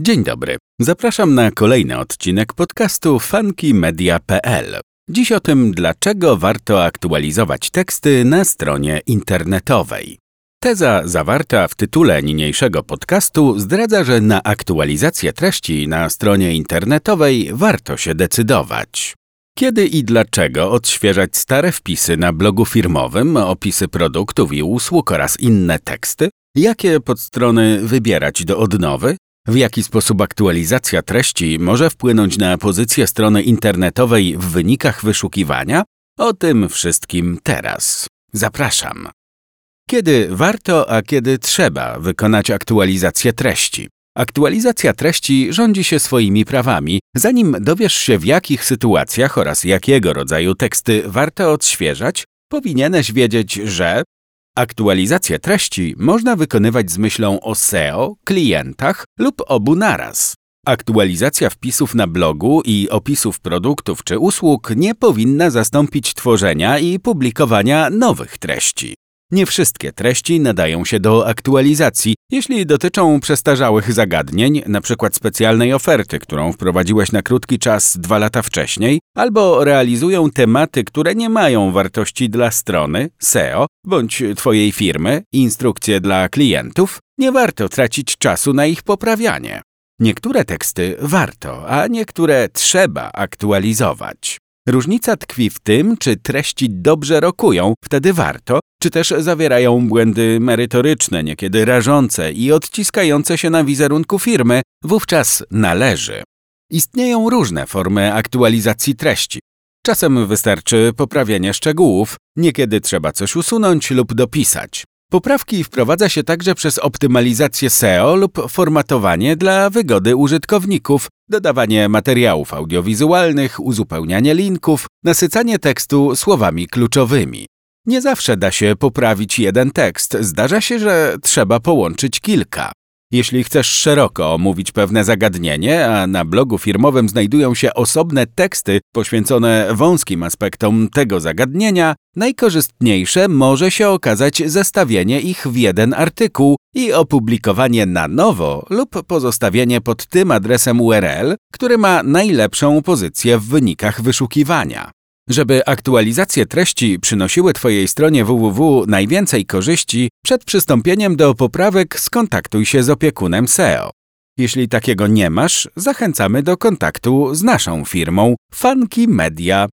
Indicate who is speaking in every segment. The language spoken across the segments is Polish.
Speaker 1: Dzień dobry. Zapraszam na kolejny odcinek podcastu funkymedia.pl. Dziś o tym, dlaczego warto aktualizować teksty na stronie internetowej. Teza zawarta w tytule niniejszego podcastu zdradza, że na aktualizację treści na stronie internetowej warto się decydować. Kiedy i dlaczego odświeżać stare wpisy na blogu firmowym, opisy produktów i usług oraz inne teksty? Jakie podstrony wybierać do odnowy? W jaki sposób aktualizacja treści może wpłynąć na pozycję strony internetowej w wynikach wyszukiwania? O tym wszystkim teraz. Zapraszam. Kiedy warto, a kiedy trzeba wykonać aktualizację treści? Aktualizacja treści rządzi się swoimi prawami. Zanim dowiesz się, w jakich sytuacjach oraz jakiego rodzaju teksty warto odświeżać, powinieneś wiedzieć, że Aktualizację treści można wykonywać z myślą o SEO, klientach lub obu naraz. Aktualizacja wpisów na blogu i opisów produktów czy usług nie powinna zastąpić tworzenia i publikowania nowych treści. Nie wszystkie treści nadają się do aktualizacji, jeśli dotyczą przestarzałych zagadnień, np. specjalnej oferty, którą wprowadziłeś na krótki czas dwa lata wcześniej, albo realizują tematy, które nie mają wartości dla strony, SEO bądź Twojej firmy, instrukcje dla klientów, nie warto tracić czasu na ich poprawianie. Niektóre teksty warto, a niektóre trzeba aktualizować. Różnica tkwi w tym, czy treści dobrze rokują, wtedy warto, czy też zawierają błędy merytoryczne, niekiedy rażące i odciskające się na wizerunku firmy, wówczas należy. Istnieją różne formy aktualizacji treści. Czasem wystarczy poprawienie szczegółów, niekiedy trzeba coś usunąć lub dopisać. Poprawki wprowadza się także przez optymalizację SEO lub formatowanie dla wygody użytkowników, dodawanie materiałów audiowizualnych, uzupełnianie linków, nasycanie tekstu słowami kluczowymi. Nie zawsze da się poprawić jeden tekst, zdarza się, że trzeba połączyć kilka. Jeśli chcesz szeroko omówić pewne zagadnienie, a na blogu firmowym znajdują się osobne teksty poświęcone wąskim aspektom tego zagadnienia, najkorzystniejsze może się okazać zestawienie ich w jeden artykuł i opublikowanie na nowo lub pozostawienie pod tym adresem URL, który ma najlepszą pozycję w wynikach wyszukiwania. Żeby aktualizacje treści przynosiły Twojej stronie www najwięcej korzyści, przed przystąpieniem do poprawek skontaktuj się z opiekunem SEO. Jeśli takiego nie masz, zachęcamy do kontaktu z naszą firmą Funky Media.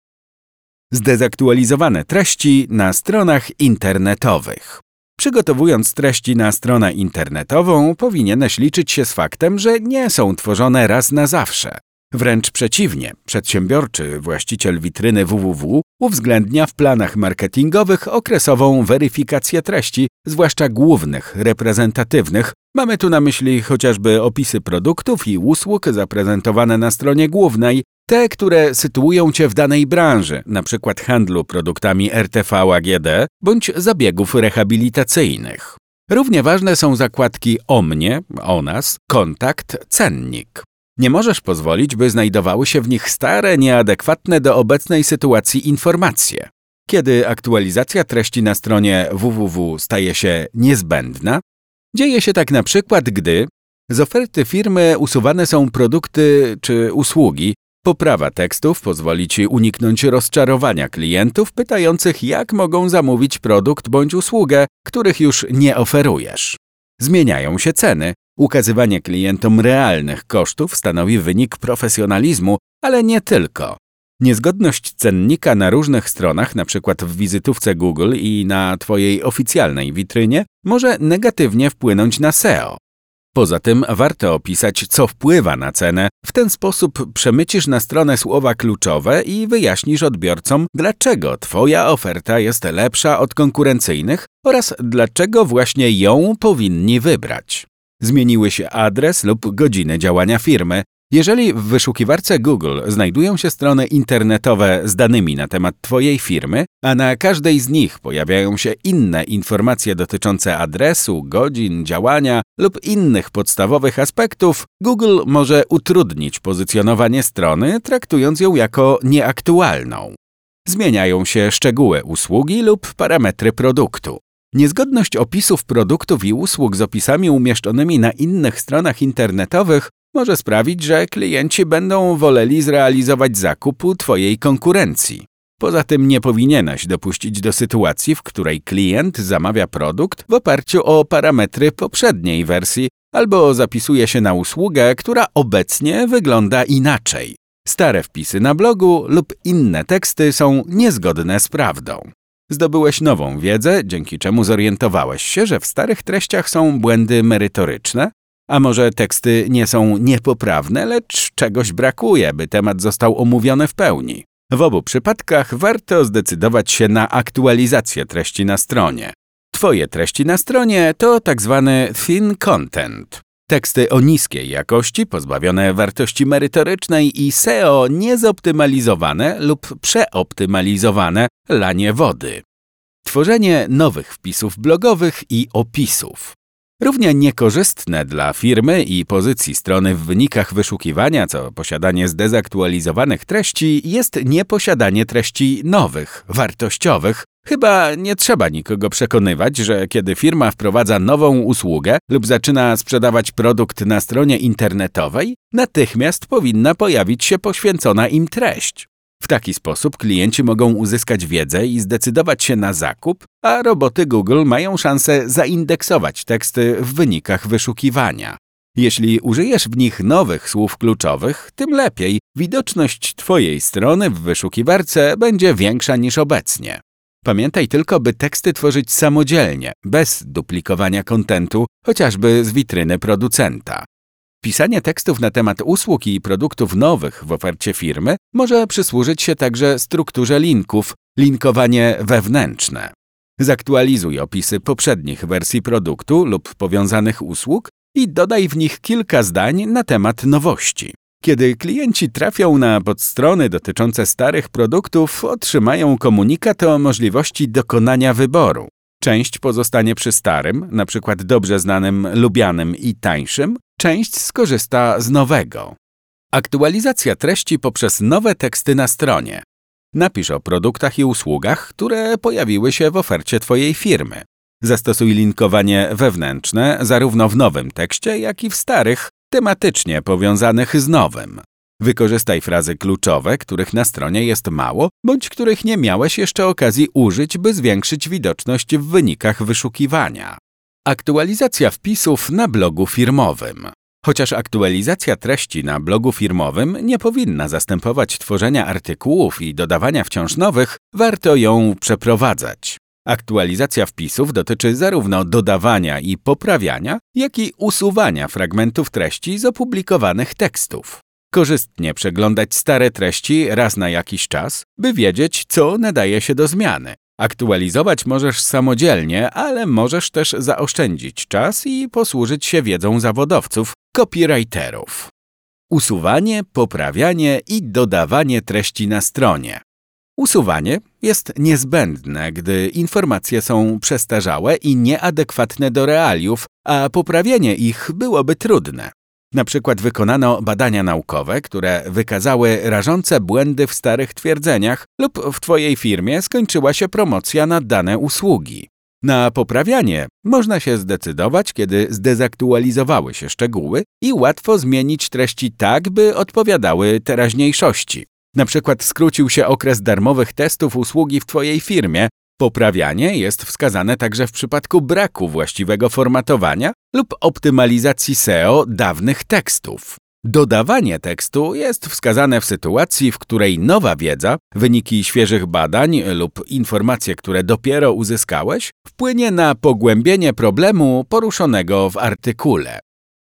Speaker 1: Zdezaktualizowane treści na stronach internetowych. Przygotowując treści na stronę internetową, powinieneś liczyć się z faktem, że nie są tworzone raz na zawsze. Wręcz przeciwnie, przedsiębiorczy właściciel witryny www uwzględnia w planach marketingowych okresową weryfikację treści, zwłaszcza głównych, reprezentatywnych. Mamy tu na myśli chociażby opisy produktów i usług zaprezentowane na stronie głównej, te, które sytuują Cię w danej branży, np. handlu produktami RTV AGD bądź zabiegów rehabilitacyjnych. Równie ważne są zakładki o mnie, o nas, kontakt, cennik. Nie możesz pozwolić, by znajdowały się w nich stare, nieadekwatne do obecnej sytuacji informacje. Kiedy aktualizacja treści na stronie www staje się niezbędna, dzieje się tak na przykład, gdy z oferty firmy usuwane są produkty czy usługi, poprawa tekstów pozwoli Ci uniknąć rozczarowania klientów pytających, jak mogą zamówić produkt bądź usługę, których już nie oferujesz. Zmieniają się ceny, Ukazywanie klientom realnych kosztów stanowi wynik profesjonalizmu, ale nie tylko. Niezgodność cennika na różnych stronach, np. w wizytówce Google i na Twojej oficjalnej witrynie, może negatywnie wpłynąć na SEO. Poza tym warto opisać, co wpływa na cenę. W ten sposób przemycisz na stronę słowa kluczowe i wyjaśnisz odbiorcom, dlaczego Twoja oferta jest lepsza od konkurencyjnych oraz dlaczego właśnie ją powinni wybrać. Zmieniły się adres lub godziny działania firmy. Jeżeli w wyszukiwarce Google znajdują się strony internetowe z danymi na temat Twojej firmy, a na każdej z nich pojawiają się inne informacje dotyczące adresu, godzin, działania lub innych podstawowych aspektów, Google może utrudnić pozycjonowanie strony, traktując ją jako nieaktualną. Zmieniają się szczegóły usługi lub parametry produktu. Niezgodność opisów produktów i usług z opisami umieszczonymi na innych stronach internetowych może sprawić, że klienci będą woleli zrealizować zakup Twojej konkurencji. Poza tym nie powinieneś dopuścić do sytuacji, w której klient zamawia produkt w oparciu o parametry poprzedniej wersji albo zapisuje się na usługę, która obecnie wygląda inaczej. Stare wpisy na blogu lub inne teksty są niezgodne z prawdą. Zdobyłeś nową wiedzę, dzięki czemu zorientowałeś się, że w starych treściach są błędy merytoryczne, a może teksty nie są niepoprawne, lecz czegoś brakuje, by temat został omówiony w pełni. W obu przypadkach warto zdecydować się na aktualizację treści na stronie. Twoje treści na stronie to tak zwany thin content. Teksty o niskiej jakości, pozbawione wartości merytorycznej i SEO niezoptymalizowane lub przeoptymalizowane lanie wody. Tworzenie nowych wpisów blogowych i opisów. Równie niekorzystne dla firmy i pozycji strony w wynikach wyszukiwania, co posiadanie zdezaktualizowanych treści, jest nieposiadanie treści nowych, wartościowych. Chyba nie trzeba nikogo przekonywać, że kiedy firma wprowadza nową usługę lub zaczyna sprzedawać produkt na stronie internetowej, natychmiast powinna pojawić się poświęcona im treść. W taki sposób klienci mogą uzyskać wiedzę i zdecydować się na zakup, a roboty Google mają szansę zaindeksować teksty w wynikach wyszukiwania. Jeśli użyjesz w nich nowych słów kluczowych, tym lepiej. Widoczność Twojej strony w wyszukiwarce będzie większa niż obecnie. Pamiętaj tylko, by teksty tworzyć samodzielnie, bez duplikowania kontentu, chociażby z witryny producenta. Pisanie tekstów na temat usług i produktów nowych w ofercie firmy może przysłużyć się także strukturze linków, linkowanie wewnętrzne. Zaktualizuj opisy poprzednich wersji produktu lub powiązanych usług i dodaj w nich kilka zdań na temat nowości. Kiedy klienci trafią na podstrony dotyczące starych produktów, otrzymają komunikat o możliwości dokonania wyboru. Część pozostanie przy starym, np. dobrze znanym, lubianym i tańszym, część skorzysta z nowego. Aktualizacja treści poprzez nowe teksty na stronie. Napisz o produktach i usługach, które pojawiły się w ofercie Twojej firmy. Zastosuj linkowanie wewnętrzne zarówno w nowym tekście, jak i w starych, tematycznie powiązanych z nowym. Wykorzystaj frazy kluczowe, których na stronie jest mało, bądź których nie miałeś jeszcze okazji użyć, by zwiększyć widoczność w wynikach wyszukiwania. Aktualizacja wpisów na blogu firmowym. Chociaż aktualizacja treści na blogu firmowym nie powinna zastępować tworzenia artykułów i dodawania wciąż nowych, warto ją przeprowadzać. Aktualizacja wpisów dotyczy zarówno dodawania i poprawiania, jak i usuwania fragmentów treści z opublikowanych tekstów. Korzystnie przeglądać stare treści raz na jakiś czas, by wiedzieć, co nadaje się do zmiany. Aktualizować możesz samodzielnie, ale możesz też zaoszczędzić czas i posłużyć się wiedzą zawodowców, copywriterów. Usuwanie, poprawianie i dodawanie treści na stronie. Usuwanie jest niezbędne, gdy informacje są przestarzałe i nieadekwatne do realiów, a poprawienie ich byłoby trudne. Na przykład wykonano badania naukowe, które wykazały rażące błędy w starych twierdzeniach lub w Twojej firmie skończyła się promocja na dane usługi. Na poprawianie można się zdecydować, kiedy zdezaktualizowały się szczegóły i łatwo zmienić treści tak, by odpowiadały teraźniejszości. Na przykład skrócił się okres darmowych testów usługi w Twojej firmie, Poprawianie jest wskazane także w przypadku braku właściwego formatowania lub optymalizacji SEO dawnych tekstów. Dodawanie tekstu jest wskazane w sytuacji, w której nowa wiedza, wyniki świeżych badań lub informacje, które dopiero uzyskałeś, wpłynie na pogłębienie problemu poruszonego w artykule.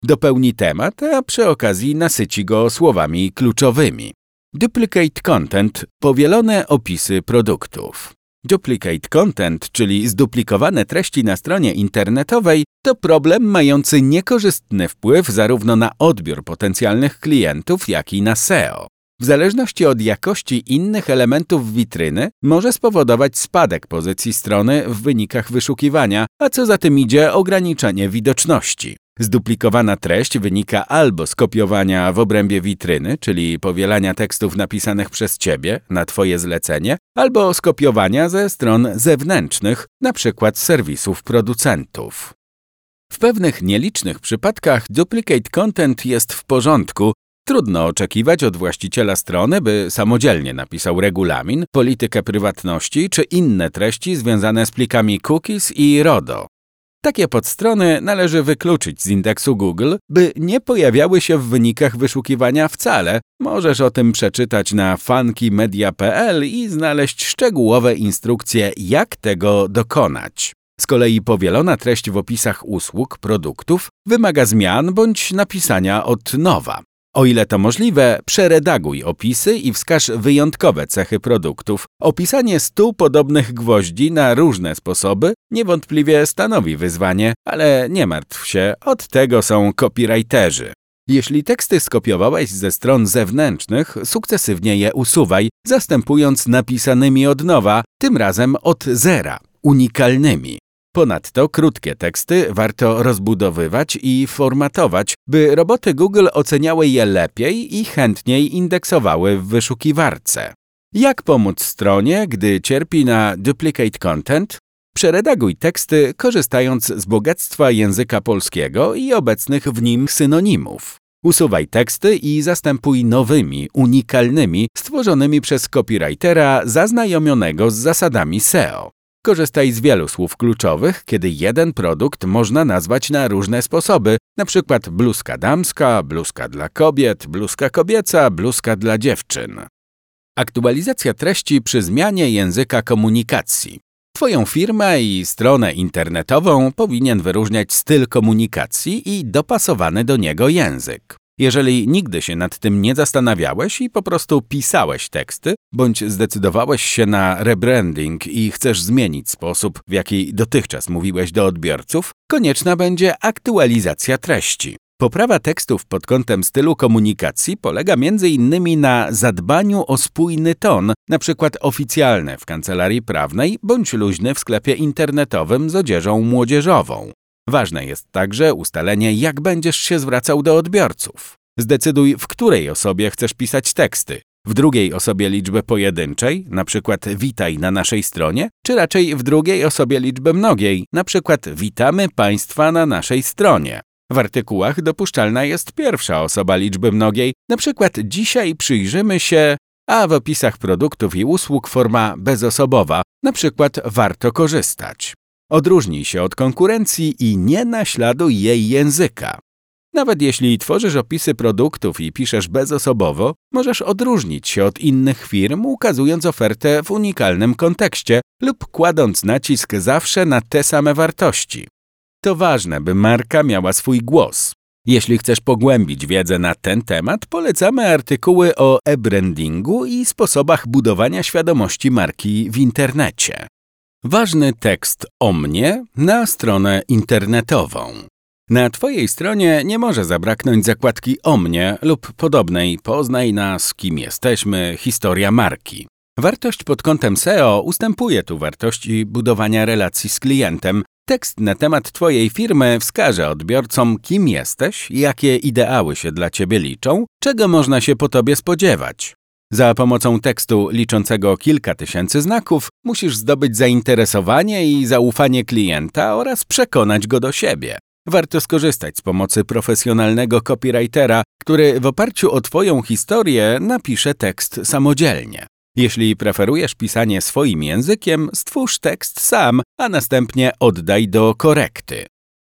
Speaker 1: Dopełni temat, a przy okazji nasyci go słowami kluczowymi. Duplicate content, powielone opisy produktów. Duplicate content, czyli zduplikowane treści na stronie internetowej, to problem mający niekorzystny wpływ zarówno na odbiór potencjalnych klientów, jak i na SEO. W zależności od jakości innych elementów witryny może spowodować spadek pozycji strony w wynikach wyszukiwania, a co za tym idzie ograniczenie widoczności. Zduplikowana treść wynika albo z kopiowania w obrębie witryny, czyli powielania tekstów napisanych przez Ciebie na Twoje zlecenie, albo z kopiowania ze stron zewnętrznych, np. serwisów producentów. W pewnych nielicznych przypadkach duplicate content jest w porządku. Trudno oczekiwać od właściciela strony, by samodzielnie napisał regulamin, politykę prywatności czy inne treści związane z plikami cookies i RODO. Takie podstrony należy wykluczyć z indeksu Google, by nie pojawiały się w wynikach wyszukiwania wcale. Możesz o tym przeczytać na funkymedia.pl i znaleźć szczegółowe instrukcje, jak tego dokonać. Z kolei powielona treść w opisach usług, produktów wymaga zmian bądź napisania od nowa. O ile to możliwe, przeredaguj opisy i wskaż wyjątkowe cechy produktów. Opisanie stu podobnych gwoździ na różne sposoby niewątpliwie stanowi wyzwanie, ale nie martw się, od tego są copywriterzy. Jeśli teksty skopiowałeś ze stron zewnętrznych, sukcesywnie je usuwaj, zastępując napisanymi od nowa, tym razem od zera, unikalnymi. Ponadto krótkie teksty warto rozbudowywać i formatować, by roboty Google oceniały je lepiej i chętniej indeksowały w wyszukiwarce. Jak pomóc stronie, gdy cierpi na duplicate content? Przeredaguj teksty korzystając z bogactwa języka polskiego i obecnych w nim synonimów. Usuwaj teksty i zastępuj nowymi, unikalnymi, stworzonymi przez copywritera zaznajomionego z zasadami SEO. Korzystaj z wielu słów kluczowych, kiedy jeden produkt można nazwać na różne sposoby, np. bluzka damska, bluzka dla kobiet, bluzka kobieca, bluzka dla dziewczyn. Aktualizacja treści przy zmianie języka komunikacji. Twoją firmę i stronę internetową powinien wyróżniać styl komunikacji i dopasowany do niego język. Jeżeli nigdy się nad tym nie zastanawiałeś i po prostu pisałeś teksty, bądź zdecydowałeś się na rebranding i chcesz zmienić sposób, w jaki dotychczas mówiłeś do odbiorców, konieczna będzie aktualizacja treści. Poprawa tekstów pod kątem stylu komunikacji polega m.in. na zadbaniu o spójny ton, np. oficjalny w kancelarii prawnej bądź luźny w sklepie internetowym z odzieżą młodzieżową. Ważne jest także ustalenie, jak będziesz się zwracał do odbiorców. Zdecyduj, w której osobie chcesz pisać teksty. W drugiej osobie liczby pojedynczej, przykład witaj na naszej stronie, czy raczej w drugiej osobie liczby mnogiej, przykład witamy Państwa na naszej stronie. W artykułach dopuszczalna jest pierwsza osoba liczby mnogiej, przykład dzisiaj przyjrzymy się, a w opisach produktów i usług forma bezosobowa, przykład warto korzystać. Odróżnij się od konkurencji i nie naśladuj jej języka. Nawet jeśli tworzysz opisy produktów i piszesz bezosobowo, możesz odróżnić się od innych firm, ukazując ofertę w unikalnym kontekście lub kładąc nacisk zawsze na te same wartości. To ważne, by marka miała swój głos. Jeśli chcesz pogłębić wiedzę na ten temat, polecamy artykuły o e-brandingu i sposobach budowania świadomości marki w internecie. Ważny tekst o mnie na stronę internetową. Na Twojej stronie nie może zabraknąć zakładki o mnie lub podobnej Poznaj nas, kim jesteśmy, historia marki. Wartość pod kątem SEO ustępuje tu wartości budowania relacji z klientem. Tekst na temat Twojej firmy wskaże odbiorcom, kim jesteś, jakie ideały się dla Ciebie liczą, czego można się po Tobie spodziewać. Za pomocą tekstu liczącego kilka tysięcy znaków musisz zdobyć zainteresowanie i zaufanie klienta oraz przekonać go do siebie. Warto skorzystać z pomocy profesjonalnego copywritera, który w oparciu o Twoją historię napisze tekst samodzielnie. Jeśli preferujesz pisanie swoim językiem, stwórz tekst sam, a następnie oddaj do korekty.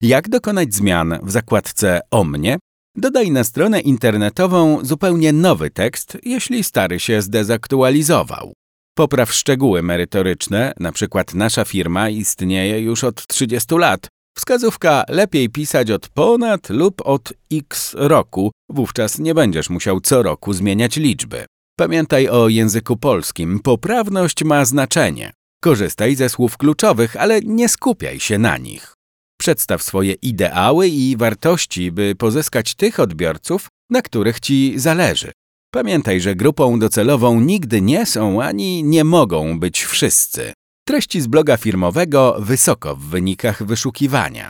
Speaker 1: Jak dokonać zmian w zakładce o mnie? Dodaj na stronę internetową zupełnie nowy tekst, jeśli stary się zdezaktualizował. Popraw szczegóły merytoryczne, np. nasza firma istnieje już od 30 lat. Wskazówka lepiej pisać od ponad lub od x roku, wówczas nie będziesz musiał co roku zmieniać liczby. Pamiętaj o języku polskim, poprawność ma znaczenie. Korzystaj ze słów kluczowych, ale nie skupiaj się na nich. Przedstaw swoje ideały i wartości, by pozyskać tych odbiorców, na których Ci zależy. Pamiętaj, że grupą docelową nigdy nie są ani nie mogą być wszyscy. Treści z bloga firmowego wysoko w wynikach wyszukiwania.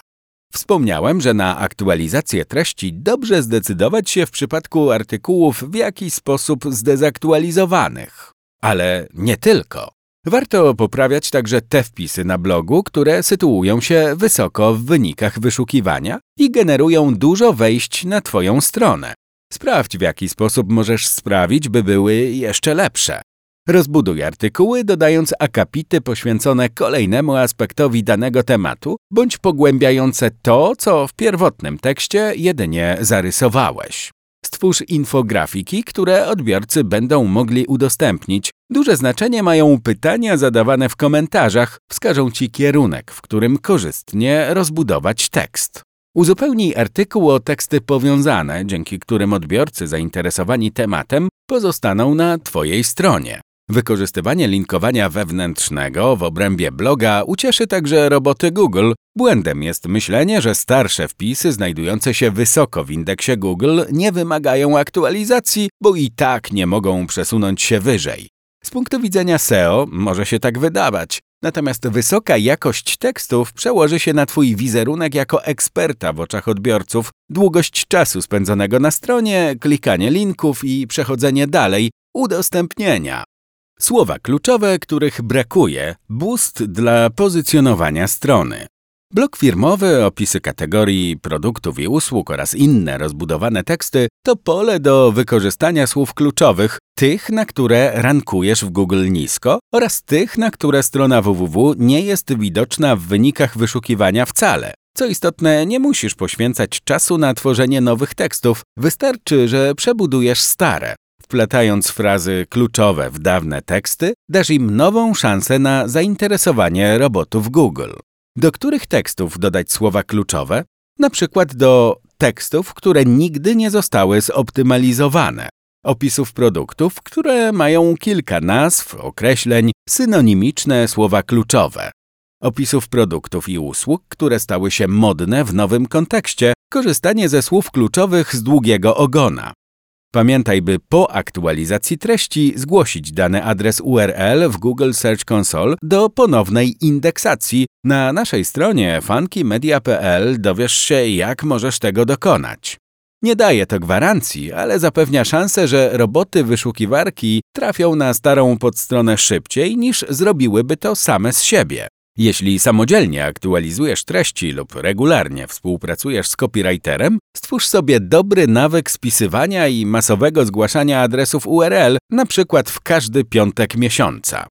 Speaker 1: Wspomniałem, że na aktualizację treści dobrze zdecydować się w przypadku artykułów w jakiś sposób zdezaktualizowanych. Ale nie tylko. Warto poprawiać także te wpisy na blogu, które sytuują się wysoko w wynikach wyszukiwania i generują dużo wejść na Twoją stronę. Sprawdź, w jaki sposób możesz sprawić, by były jeszcze lepsze. Rozbuduj artykuły, dodając akapity poświęcone kolejnemu aspektowi danego tematu, bądź pogłębiające to, co w pierwotnym tekście jedynie zarysowałeś. Stwórz infografiki, które odbiorcy będą mogli udostępnić. Duże znaczenie mają pytania zadawane w komentarzach, wskażą Ci kierunek, w którym korzystnie rozbudować tekst. Uzupełnij artykuł o teksty powiązane, dzięki którym odbiorcy zainteresowani tematem pozostaną na Twojej stronie. Wykorzystywanie linkowania wewnętrznego w obrębie bloga ucieszy także roboty Google. Błędem jest myślenie, że starsze wpisy znajdujące się wysoko w indeksie Google nie wymagają aktualizacji, bo i tak nie mogą przesunąć się wyżej. Z punktu widzenia SEO może się tak wydawać, natomiast wysoka jakość tekstów przełoży się na Twój wizerunek jako eksperta w oczach odbiorców, długość czasu spędzonego na stronie, klikanie linków i przechodzenie dalej, udostępnienia. Słowa kluczowe, których brakuje, boost dla pozycjonowania strony. Blok firmowy, opisy kategorii produktów i usług oraz inne rozbudowane teksty to pole do wykorzystania słów kluczowych, tych, na które rankujesz w Google nisko oraz tych, na które strona www nie jest widoczna w wynikach wyszukiwania wcale. Co istotne, nie musisz poświęcać czasu na tworzenie nowych tekstów, wystarczy, że przebudujesz stare. Wplatając frazy kluczowe w dawne teksty, dasz im nową szansę na zainteresowanie robotów Google. Do których tekstów dodać słowa kluczowe? Na przykład do tekstów, które nigdy nie zostały zoptymalizowane, opisów produktów, które mają kilka nazw, określeń, synonimiczne słowa kluczowe, opisów produktów i usług, które stały się modne w nowym kontekście, korzystanie ze słów kluczowych z długiego ogona, Pamiętaj, by po aktualizacji treści zgłosić dany adres URL w Google Search Console do ponownej indeksacji. Na naszej stronie funkymedia.pl dowiesz się, jak możesz tego dokonać. Nie daje to gwarancji, ale zapewnia szansę, że roboty wyszukiwarki trafią na starą podstronę szybciej niż zrobiłyby to same z siebie. Jeśli samodzielnie aktualizujesz treści lub regularnie współpracujesz z copywriterem, stwórz sobie dobry nawyk spisywania i masowego zgłaszania adresów URL, na przykład w każdy piątek miesiąca.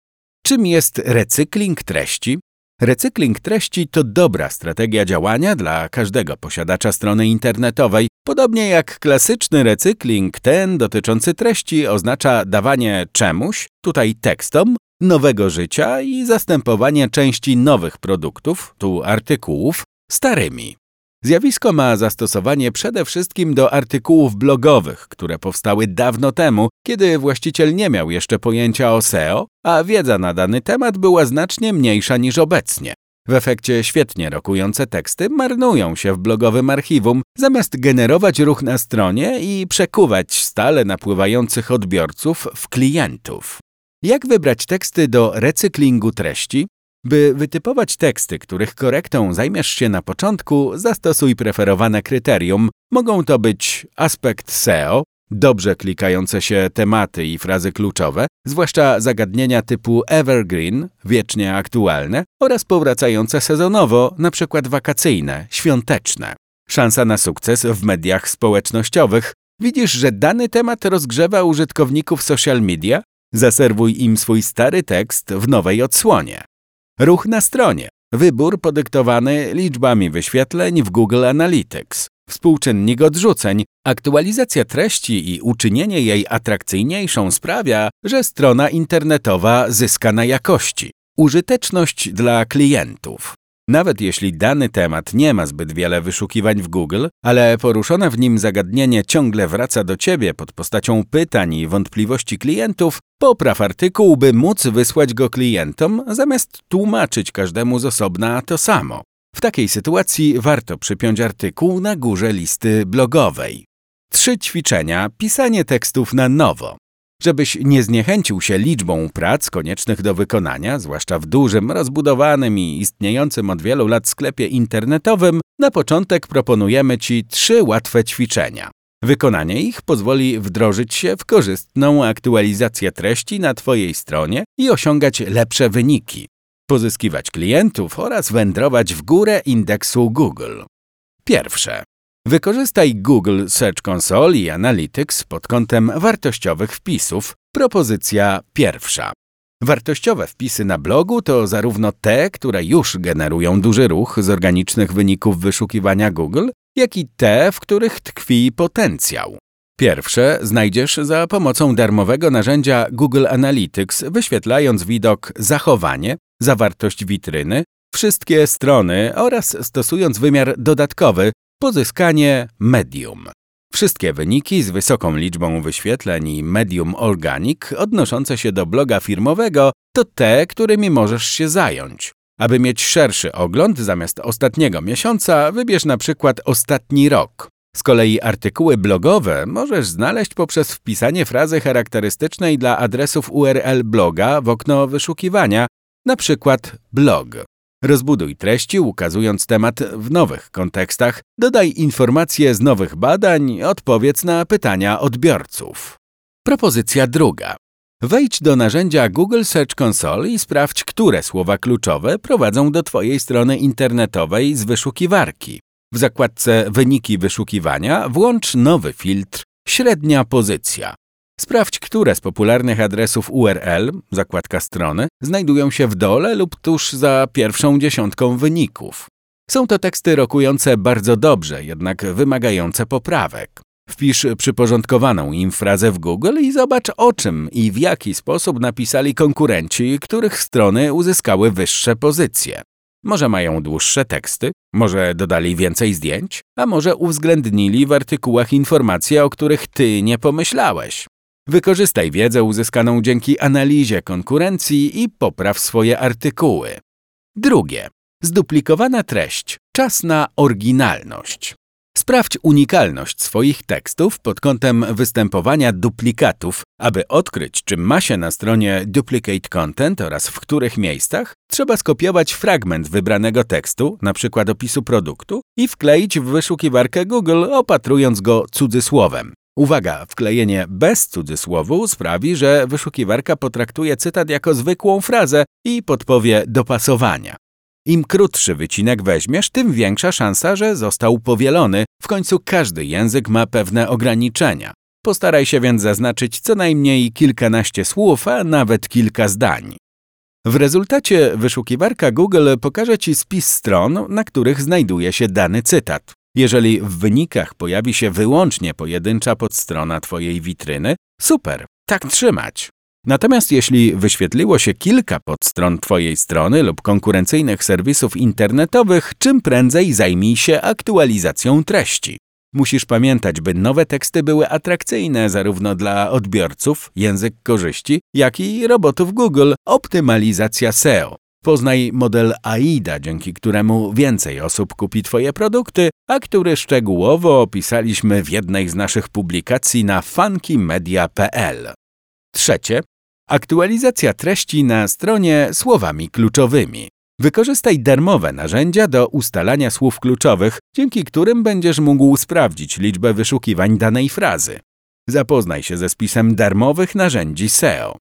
Speaker 1: Czym jest recykling treści? Recykling treści to dobra strategia działania dla każdego posiadacza strony internetowej. Podobnie jak klasyczny recykling, ten dotyczący treści oznacza dawanie czemuś, tutaj tekstom, nowego życia i zastępowanie części nowych produktów, tu artykułów, starymi. Zjawisko ma zastosowanie przede wszystkim do artykułów blogowych, które powstały dawno temu, kiedy właściciel nie miał jeszcze pojęcia o SEO, a wiedza na dany temat była znacznie mniejsza niż obecnie. W efekcie świetnie rokujące teksty marnują się w blogowym archiwum, zamiast generować ruch na stronie i przekuwać stale napływających odbiorców w klientów. Jak wybrać teksty do recyklingu treści? By wytypować teksty, których korektą zajmiesz się na początku, zastosuj preferowane kryterium. Mogą to być aspekt SEO, dobrze klikające się tematy i frazy kluczowe, zwłaszcza zagadnienia typu evergreen, wiecznie aktualne oraz powracające sezonowo, np. wakacyjne, świąteczne. Szansa na sukces w mediach społecznościowych. Widzisz, że dany temat rozgrzewa użytkowników social media? Zaserwuj im swój stary tekst w nowej odsłonie. Ruch na stronie. Wybór podyktowany liczbami wyświetleń w Google Analytics. Współczynnik odrzuceń. Aktualizacja treści i uczynienie jej atrakcyjniejszą sprawia, że strona internetowa zyska na jakości. Użyteczność dla klientów. Nawet jeśli dany temat nie ma zbyt wiele wyszukiwań w Google, ale poruszone w nim zagadnienie ciągle wraca do Ciebie pod postacią pytań i wątpliwości klientów, popraw artykuł, by móc wysłać go klientom, zamiast tłumaczyć każdemu z osobna to samo. W takiej sytuacji warto przypiąć artykuł na górze listy blogowej. Trzy ćwiczenia pisanie tekstów na nowo. Żebyś nie zniechęcił się liczbą prac koniecznych do wykonania, zwłaszcza w dużym, rozbudowanym i istniejącym od wielu lat sklepie internetowym, na początek proponujemy Ci trzy łatwe ćwiczenia. Wykonanie ich pozwoli wdrożyć się w korzystną aktualizację treści na Twojej stronie i osiągać lepsze wyniki, pozyskiwać klientów oraz wędrować w górę indeksu Google. Pierwsze. Wykorzystaj Google Search Console i Analytics pod kątem wartościowych wpisów. Propozycja pierwsza. Wartościowe wpisy na blogu to zarówno te, które już generują duży ruch z organicznych wyników wyszukiwania Google, jak i te, w których tkwi potencjał. Pierwsze znajdziesz za pomocą darmowego narzędzia Google Analytics, wyświetlając widok zachowanie, zawartość witryny, wszystkie strony oraz stosując wymiar dodatkowy pozyskanie medium. Wszystkie wyniki z wysoką liczbą wyświetleń i medium organic odnoszące się do bloga firmowego to te, którymi możesz się zająć. Aby mieć szerszy ogląd, zamiast ostatniego miesiąca, wybierz na przykład ostatni rok. Z kolei artykuły blogowe możesz znaleźć poprzez wpisanie frazy charakterystycznej dla adresów URL bloga w okno wyszukiwania, na przykład blog. Rozbuduj treści, ukazując temat w nowych kontekstach, dodaj informacje z nowych badań, odpowiedz na pytania odbiorców. Propozycja druga. Wejdź do narzędzia Google Search Console i sprawdź, które słowa kluczowe prowadzą do Twojej strony internetowej z wyszukiwarki. W zakładce Wyniki wyszukiwania włącz nowy filtr Średnia pozycja. Sprawdź, które z popularnych adresów URL, zakładka strony, znajdują się w dole lub tuż za pierwszą dziesiątką wyników. Są to teksty rokujące bardzo dobrze, jednak wymagające poprawek. Wpisz przyporządkowaną im frazę w Google i zobacz o czym i w jaki sposób napisali konkurenci, których strony uzyskały wyższe pozycje. Może mają dłuższe teksty, może dodali więcej zdjęć, a może uwzględnili w artykułach informacje, o których ty nie pomyślałeś. Wykorzystaj wiedzę uzyskaną dzięki analizie konkurencji i popraw swoje artykuły. Drugie. Zduplikowana treść. Czas na oryginalność. Sprawdź unikalność swoich tekstów pod kątem występowania duplikatów. Aby odkryć, czy ma się na stronie duplicate content oraz w których miejscach, trzeba skopiować fragment wybranego tekstu, np. opisu produktu, i wkleić w wyszukiwarkę Google, opatrując go cudzysłowem. Uwaga, wklejenie bez cudzysłowu sprawi, że wyszukiwarka potraktuje cytat jako zwykłą frazę i podpowie dopasowania. Im krótszy wycinek weźmiesz, tym większa szansa, że został powielony. W końcu każdy język ma pewne ograniczenia. Postaraj się więc zaznaczyć co najmniej kilkanaście słów, a nawet kilka zdań. W rezultacie wyszukiwarka Google pokaże Ci spis stron, na których znajduje się dany cytat. Jeżeli w wynikach pojawi się wyłącznie pojedyncza podstrona Twojej witryny, super, tak trzymać. Natomiast jeśli wyświetliło się kilka podstron Twojej strony lub konkurencyjnych serwisów internetowych, czym prędzej zajmij się aktualizacją treści. Musisz pamiętać, by nowe teksty były atrakcyjne zarówno dla odbiorców, język korzyści, jak i robotów Google, optymalizacja SEO. Poznaj model AIDA, dzięki któremu więcej osób kupi Twoje produkty, a który szczegółowo opisaliśmy w jednej z naszych publikacji na funkymedia.pl. Trzecie. Aktualizacja treści na stronie słowami kluczowymi. Wykorzystaj darmowe narzędzia do ustalania słów kluczowych, dzięki którym będziesz mógł sprawdzić liczbę wyszukiwań danej frazy. Zapoznaj się ze spisem darmowych narzędzi SEO.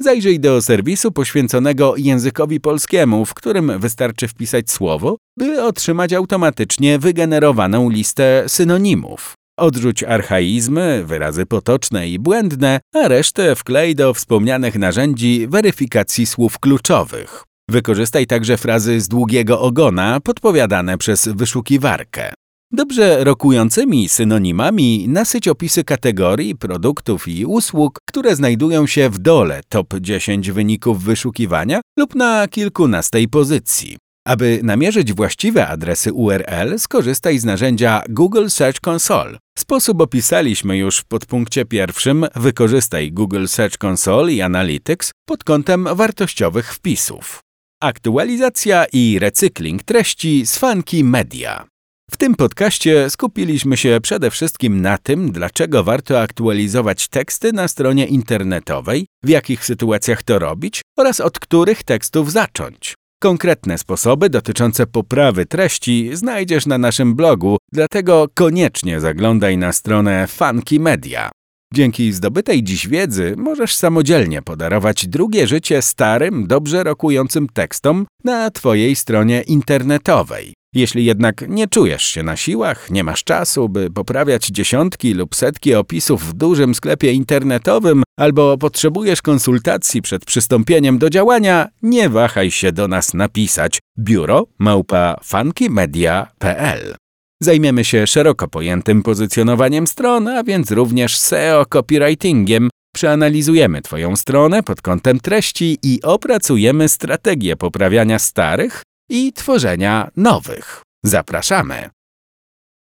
Speaker 1: Zajrzyj do serwisu poświęconego językowi polskiemu, w którym wystarczy wpisać słowo, by otrzymać automatycznie wygenerowaną listę synonimów. Odrzuć archaizmy, wyrazy potoczne i błędne, a resztę wklej do wspomnianych narzędzi weryfikacji słów kluczowych. Wykorzystaj także frazy z długiego ogona podpowiadane przez wyszukiwarkę. Dobrze rokującymi synonimami nasyć opisy kategorii, produktów i usług, które znajdują się w dole top 10 wyników wyszukiwania lub na kilkunastej pozycji. Aby namierzyć właściwe adresy URL, skorzystaj z narzędzia Google Search Console. Sposób opisaliśmy już w podpunkcie pierwszym. Wykorzystaj Google Search Console i Analytics pod kątem wartościowych wpisów. Aktualizacja i recykling treści z Funky Media. W tym podcaście skupiliśmy się przede wszystkim na tym, dlaczego warto aktualizować teksty na stronie internetowej, w jakich sytuacjach to robić oraz od których tekstów zacząć. Konkretne sposoby dotyczące poprawy treści znajdziesz na naszym blogu, dlatego koniecznie zaglądaj na stronę Funky Media. Dzięki zdobytej dziś wiedzy możesz samodzielnie podarować drugie życie starym, dobrze rokującym tekstom na Twojej stronie internetowej. Jeśli jednak nie czujesz się na siłach, nie masz czasu, by poprawiać dziesiątki lub setki opisów w dużym sklepie internetowym, albo potrzebujesz konsultacji przed przystąpieniem do działania, nie wahaj się do nas napisać biuro małpa funkymedia.pl. Zajmiemy się szeroko pojętym pozycjonowaniem stron, a więc również SEO copywritingiem. Przeanalizujemy Twoją stronę pod kątem treści i opracujemy strategię poprawiania starych i tworzenia nowych. Zapraszamy!